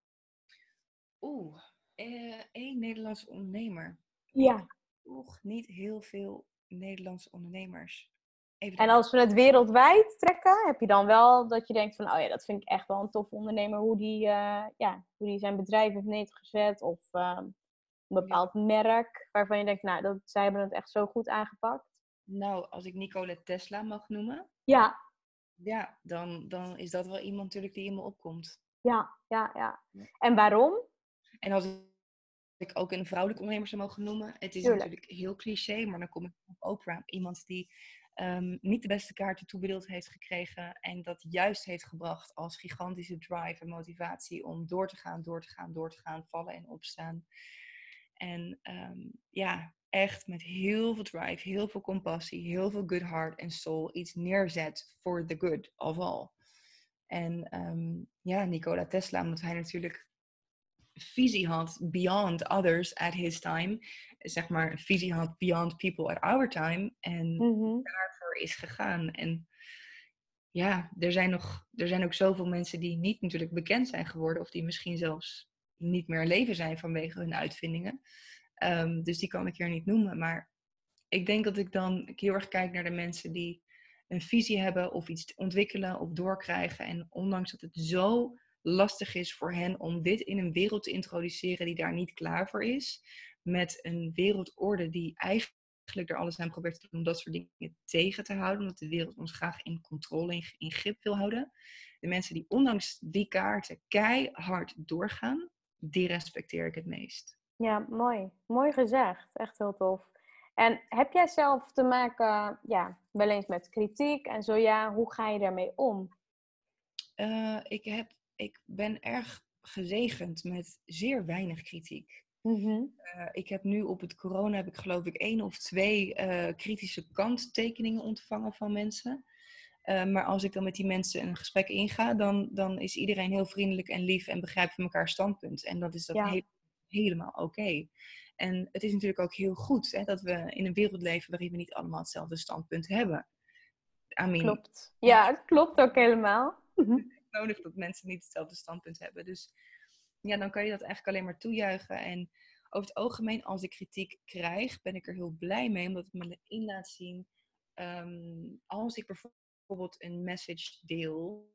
Oeh, uh, één Nederlandse ondernemer. Ja. Toch niet heel veel Nederlandse ondernemers. Even en als we het wereldwijd trekken, heb je dan wel dat je denkt van, oh ja, dat vind ik echt wel een tof ondernemer, hoe die, uh, ja, hoe die zijn bedrijf heeft neergezet of uh, een bepaald merk waarvan je denkt, nou, dat, zij hebben het echt zo goed aangepakt. Nou, als ik Nikola Tesla mag noemen. Ja. Ja, dan, dan is dat wel iemand natuurlijk die in me opkomt. Ja, ja, ja. En waarom? En als ik ook een vrouwelijke ondernemer zou mogen noemen. Het is natuurlijk heel cliché, maar dan kom ik op Oprah. Iemand die ehm, niet de beste kaarten toebedeeld heeft gekregen. En dat juist heeft gebracht als gigantische drive en motivatie om door te gaan, door te gaan, door te gaan, vallen en opstaan. En ehm, ja, echt met heel veel drive, heel veel compassie, heel veel good heart en soul iets neerzet voor the good of all. En um, ja, Nikola Tesla, omdat hij natuurlijk visie had beyond others at his time. Zeg maar, een visie had beyond people at our time. En mhm. daarvoor is gegaan. En ja, er zijn, nog, er zijn ook zoveel mensen die niet natuurlijk bekend zijn geworden. Of die misschien zelfs niet meer leven zijn vanwege hun uitvindingen. Ehm, dus die kan ik hier niet noemen. Maar ik denk dat ik dan heel erg kijk naar de mensen die een visie hebben of iets ontwikkelen of doorkrijgen. En ondanks dat het zo lastig is voor hen om dit in een wereld te introduceren die daar niet klaar voor is. Met een wereldorde die eigenlijk er alles aan probeert te doen om dat soort dingen tegen te houden. Omdat de wereld ons graag in controle, in, in grip wil houden. De mensen die ondanks die kaarten keihard doorgaan, die respecteer ik het meest. Ja, mooi. Mooi gezegd. Echt heel tof. En heb jij zelf te maken, ja, wel eens met kritiek? En zo ja, hoe ga je daarmee om? Uh, ik, heb, ik ben erg gezegend met zeer weinig kritiek. Mm -hmm. uh, ik heb nu op het corona, heb ik geloof ik één of twee uh, kritische kanttekeningen ontvangen van mensen. maar als ik dan met die mensen een gesprek inga, dan, dan is iedereen heel vriendelijk en lief en begrijpt van elkaar standpunt. En dat is dat ja. helemaal oké. En het is natuurlijk ook heel goed hè, dat we in een wereld leven waarin we niet allemaal hetzelfde standpunt hebben. I klopt. Ja, het klopt ook helemaal. Nodig dat mensen niet hetzelfde standpunt hebben. Dus ja, dan kan je dat eigenlijk alleen maar toejuichen. En over het algemeen, als ik kritiek krijg, ben ik er heel blij mee, omdat het me in laat zien. Ehm, als ik bijvoorbeeld een message deel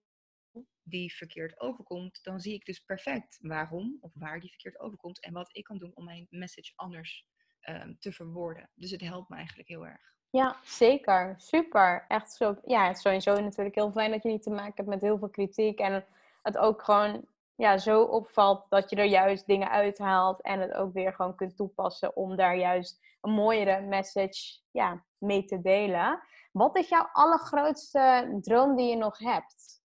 die verkeerd overkomt, dan zie ik dus perfect waarom of waar die verkeerd overkomt en wat ik kan doen om mijn message anders um, te verwoorden. Dus het helpt me eigenlijk heel erg. Ja, zeker. Super. Echt zo. Ja, sowieso natuurlijk heel fijn dat je niet te maken hebt met heel veel kritiek. En het ook gewoon ja, zo opvalt dat je er juist dingen uithaalt. En het ook weer gewoon kunt toepassen om daar juist een mooiere message ja, mee te delen. Wat is jouw allergrootste droom die je nog hebt?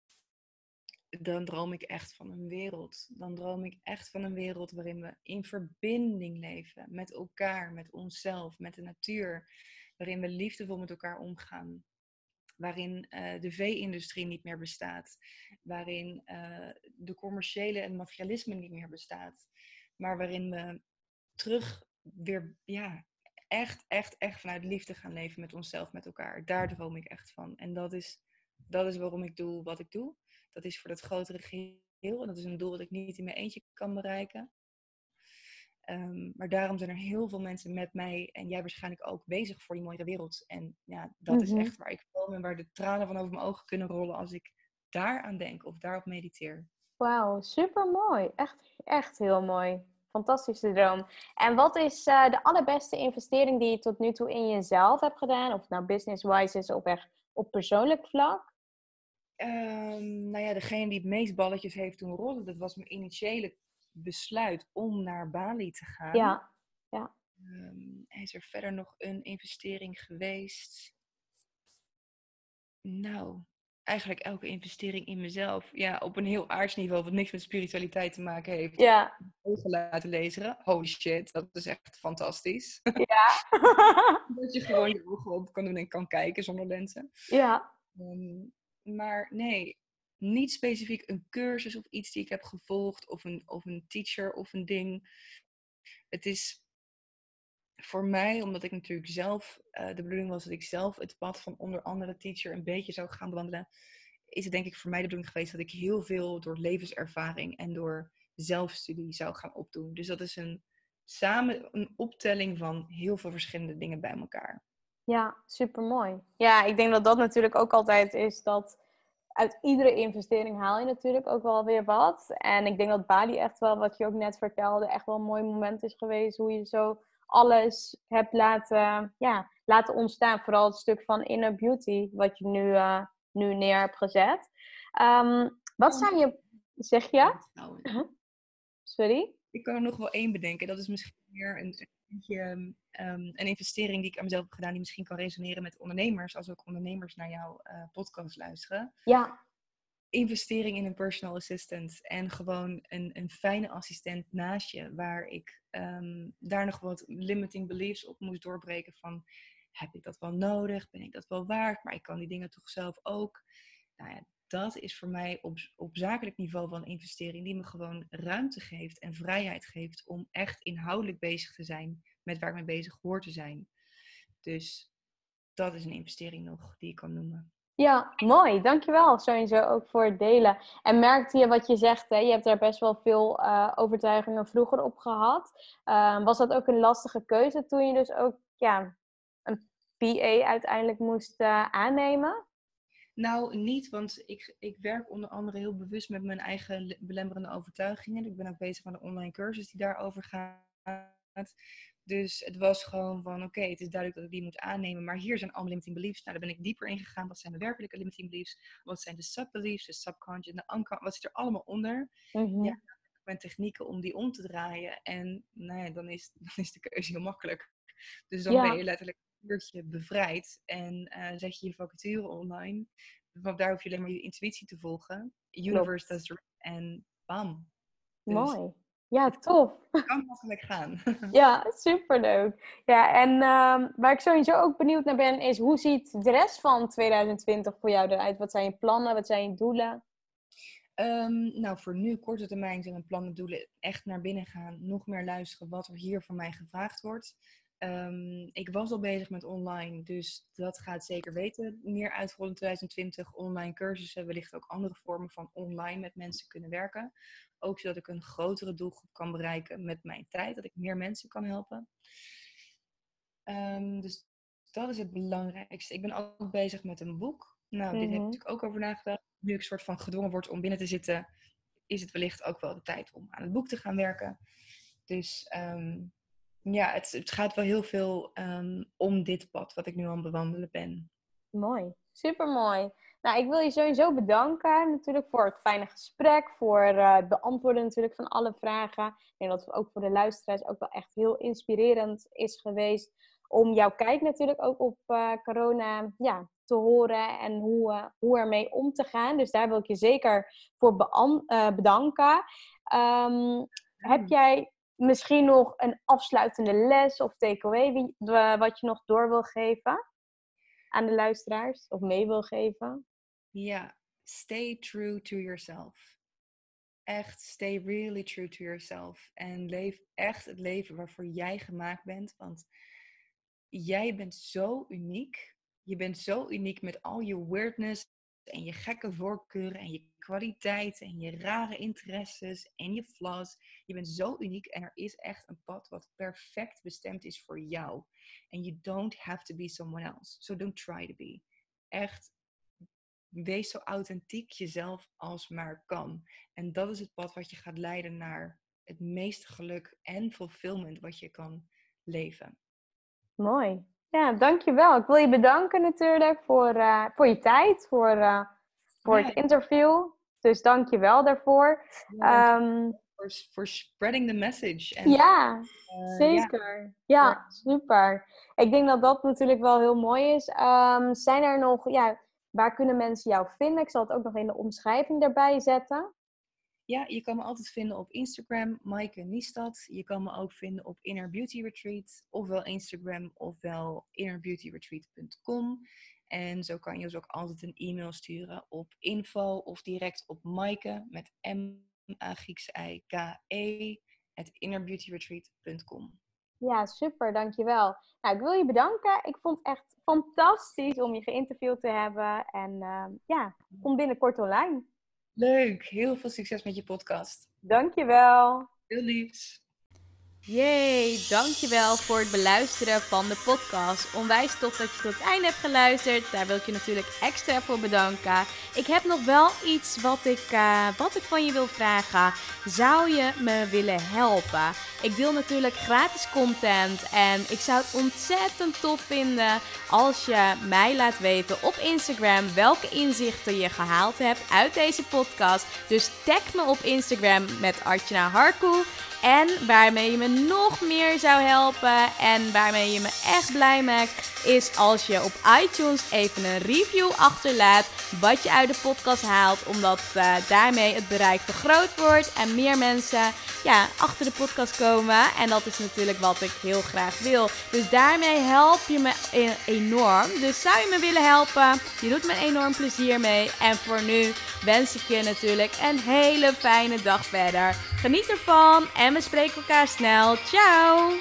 dan droom ik echt van een wereld. Dan droom ik echt van een wereld waarin we in verbinding leven met elkaar, met onszelf, met de natuur. Waarin we liefdevol met elkaar omgaan. Waarin uh, de vee-industrie niet meer bestaat. Waarin uh, de commerciële en materialisme niet meer bestaat. Maar waarin we terug weer, ja, echt, echt, echt vanuit liefde gaan leven met onszelf, met elkaar. Daar droom ik echt van. En dat is, dat is waarom ik doe wat ik doe. Dat is voor het grotere geheel. En dat is een doel dat ik niet in mijn eentje kan bereiken. Um, maar daarom zijn er heel veel mensen met mij en jij waarschijnlijk ook bezig voor die mooie wereld. En ja, dat is mhm. echt waar ik kom en waar de tranen van over mijn ogen kunnen rollen als ik daaraan denk of daarop mediteer. Wauw, super mooi. Echt, echt heel mooi. Fantastische droom. En wat is uh, de allerbeste investering die je tot nu toe in jezelf hebt gedaan? Of nou business-wise is of echt op persoonlijk vlak? Um, nou ja, degene die het meest balletjes heeft doen rollen, dat was mijn initiële besluit om naar Bali te gaan. Ja, ja. Um, is er verder nog een investering geweest? Nou, eigenlijk elke investering in mezelf. Ja, op een heel aardsniveau, wat niks met spiritualiteit te maken heeft. Ja. Ogen laten lezen. Holy shit, dat is echt fantastisch. Ja. dat je gewoon je ogen op kan doen en kan kijken zonder lenzen. Ja. Um, maar nee, niet specifiek een cursus of iets die ik heb gevolgd, of een, of een teacher of een ding. Het is voor mij, omdat ik natuurlijk zelf, uh, de bedoeling was dat ik zelf het pad van onder andere teacher een beetje zou gaan bewandelen, is het denk ik voor mij de bedoeling geweest dat ik heel veel door levenservaring en door zelfstudie zou gaan opdoen. Dus dat is een, samen een optelling van heel veel verschillende dingen bij elkaar. Ja, super mooi. Ja, ik denk dat dat natuurlijk ook altijd is dat uit iedere investering haal je natuurlijk ook wel weer wat. En ik denk dat Bali echt wel, wat je ook net vertelde, echt wel een mooi moment is geweest. Hoe je zo alles hebt laten, ja, laten ontstaan. Vooral het stuk van inner beauty, wat je nu, uh, nu neer hebt gezet. Um, wat zijn je, zeg je? Sorry? Ik kan er nog wel één bedenken. Dat is misschien meer een je, ehm, een investering die ik aan mezelf heb gedaan, die misschien kan resoneren met ondernemers, als ook ondernemers naar jouw uh, podcast luisteren. Ja. Investering in een personal assistant en gewoon een, een fijne assistent naast je, waar ik um, daar nog wat limiting beliefs op moest doorbreken van, heb ik dat wel nodig? Ben ik dat wel waard? Maar ik kan die dingen toch zelf ook? Nou ja, dat is voor mij op, op zakelijk niveau van investering die me gewoon ruimte geeft en vrijheid geeft om echt inhoudelijk bezig te zijn met waar ik mee bezig hoor te zijn. Dus dat is een investering nog die ik kan noemen. Ja, mooi. Dankjewel sowieso ook voor het delen. En merkte je wat je zegt, hè? je hebt daar best wel veel uh, overtuigingen vroeger op gehad. Uh, was dat ook een lastige keuze toen je dus ook ja, een PA uiteindelijk moest uh, aannemen? Nou, niet, want ik, ik werk onder andere heel bewust met mijn eigen belemmerende overtuigingen. Ik ben ook bezig met een online cursus die daarover gaat. Dus het was gewoon van, oké, het is duidelijk dat ik die moet aannemen, maar hier zijn allemaal limiting beliefs. Nou, daar ben ik dieper in gegaan. Wat zijn de werkelijke limiting beliefs? Wat zijn de subbeliefs, de subconscious de unconscious? Wat zit er allemaal onder? Mm Ja, mijn technieken om die om te draaien. En nou ja, dan is, dan is de keuze heel makkelijk. Dus dan ben je letterlijk uurtje bevrijd en uh, zet je je vacature online. Want daar hoef je alleen maar je intuïtie te volgen. Universe does en bam. Dus Mooi. Ja, tof. Het kan makkelijk gaan. ja, superleuk. Ja, en um, waar ik sowieso ook benieuwd naar ben, is hoe ziet de rest van 2020 voor jou eruit? Wat zijn je plannen? Wat zijn je doelen? Um, nou, voor nu, korte termijn zijn mijn plannen, doelen echt naar binnen gaan. Nog meer luisteren wat er hier van mij gevraagd wordt. Um, ik was al bezig met online, dus dat gaat zeker weten. Meer uitrollen in 2020, online cursussen, wellicht ook andere vormen van online met mensen kunnen werken. Ook zodat ik een grotere doelgroep kan bereiken met mijn tijd, dat ik meer mensen kan helpen. Um, dus dat is het belangrijkste. Ik ben ook bezig met een boek. Nou, dit heb ik mhm. natuurlijk ook over nagedacht. Nu ik soort van gedwongen word om binnen te zitten, is het wellicht ook wel de tijd om aan het boek te gaan werken. Dus um, ja, het, het gaat wel heel veel um, om dit pad wat ik nu aan het bewandelen ben. Mooi, super mooi. Nou, ik wil je sowieso bedanken natuurlijk voor het fijne gesprek, voor uh, het beantwoorden natuurlijk van alle vragen. Ik denk dat het ook voor de luisteraars ook wel echt heel inspirerend is geweest om jouw kijk natuurlijk ook op uh, corona ja, te horen en hoe, uh, hoe ermee om te gaan. Dus daar wil ik je zeker voor bedanken. Um, heb jij misschien nog een afsluitende les of takeaway wat je nog door wil geven aan de luisteraars of mee wil geven? Ja, stay true to yourself. Echt, stay really true to yourself. En leef echt het leven waarvoor jij gemaakt bent. Want jij bent zo uniek. Je bent zo uniek met al je weirdness en je gekke voorkeuren en je kwaliteiten en je rare interesses en je flaws. Je bent zo uniek en er is echt een pad wat perfect bestemd is voor jou. En you don't have to be someone else. So don't try to be. Echt, wees zo authentiek jezelf als maar kan. En dat is het pad wat je gaat leiden naar het meeste geluk en fulfillment wat je kan leven. Mooi. Ja, dankjewel. Ik wil je bedanken natuurlijk voor, uh, voor je tijd, voor, uh, voor het interview. Dus dank je wel daarvoor. Um, voor spreading the message. En, ja, uh, zeker. Ja. ja. super. Ik denk dat dat natuurlijk wel heel mooi is. Um, zijn er nog, ja, waar kunnen mensen jou vinden? Ik zal het ook nog in de omschrijving erbij zetten. Ja, je kan me altijd vinden op Instagram, Maaike Niestad. Je kan me ook vinden op Inner Beauty Retreat, ofwel Instagram ofwel innerbeautyretreat.com. En zo kan je dus ook altijd een e-mail sturen op info of direct op Maaike met M A Griekse I K E at innerbeautyretreat.com. Ja, super, dankjewel. Nou, ik wil je bedanken. Ik vond het echt fantastisch om je geïnterviewd te hebben. En uh, ja, kom binnenkort online. Leuk, heel veel succes met je podcast. Dankjewel. Heel liefs. Yay, dankjewel voor het beluisteren van de podcast. Onwijs tof dat je tot het einde hebt geluisterd. Daar wil ik je natuurlijk extra voor bedanken. Ik heb nog wel iets wat ik, uh, wat ik van je wil vragen. Zou je me willen helpen? Ik deel natuurlijk gratis content en ik zou het ontzettend tof vinden als je mij laat weten op Instagram welke inzichten je gehaald hebt uit deze podcast. Dus tag me op Instagram met Artjana Harkoe en waarmee je me nog meer zou helpen en waarmee je me echt blij maakt, is als je op iTunes even een review achterlaat wat je uit de podcast haalt, omdat uh, daarmee het bereik vergroot wordt en meer mensen ja, achter de podcast komen. En dat is natuurlijk wat ik heel graag wil. Dus daarmee help je me e-, enorm. Dus zou je me willen helpen? Je doet me enorm plezier mee. En voor nu wens ik je natuurlijk een hele fijne dag verder. Geniet ervan en we spreken elkaar snel. Ciao!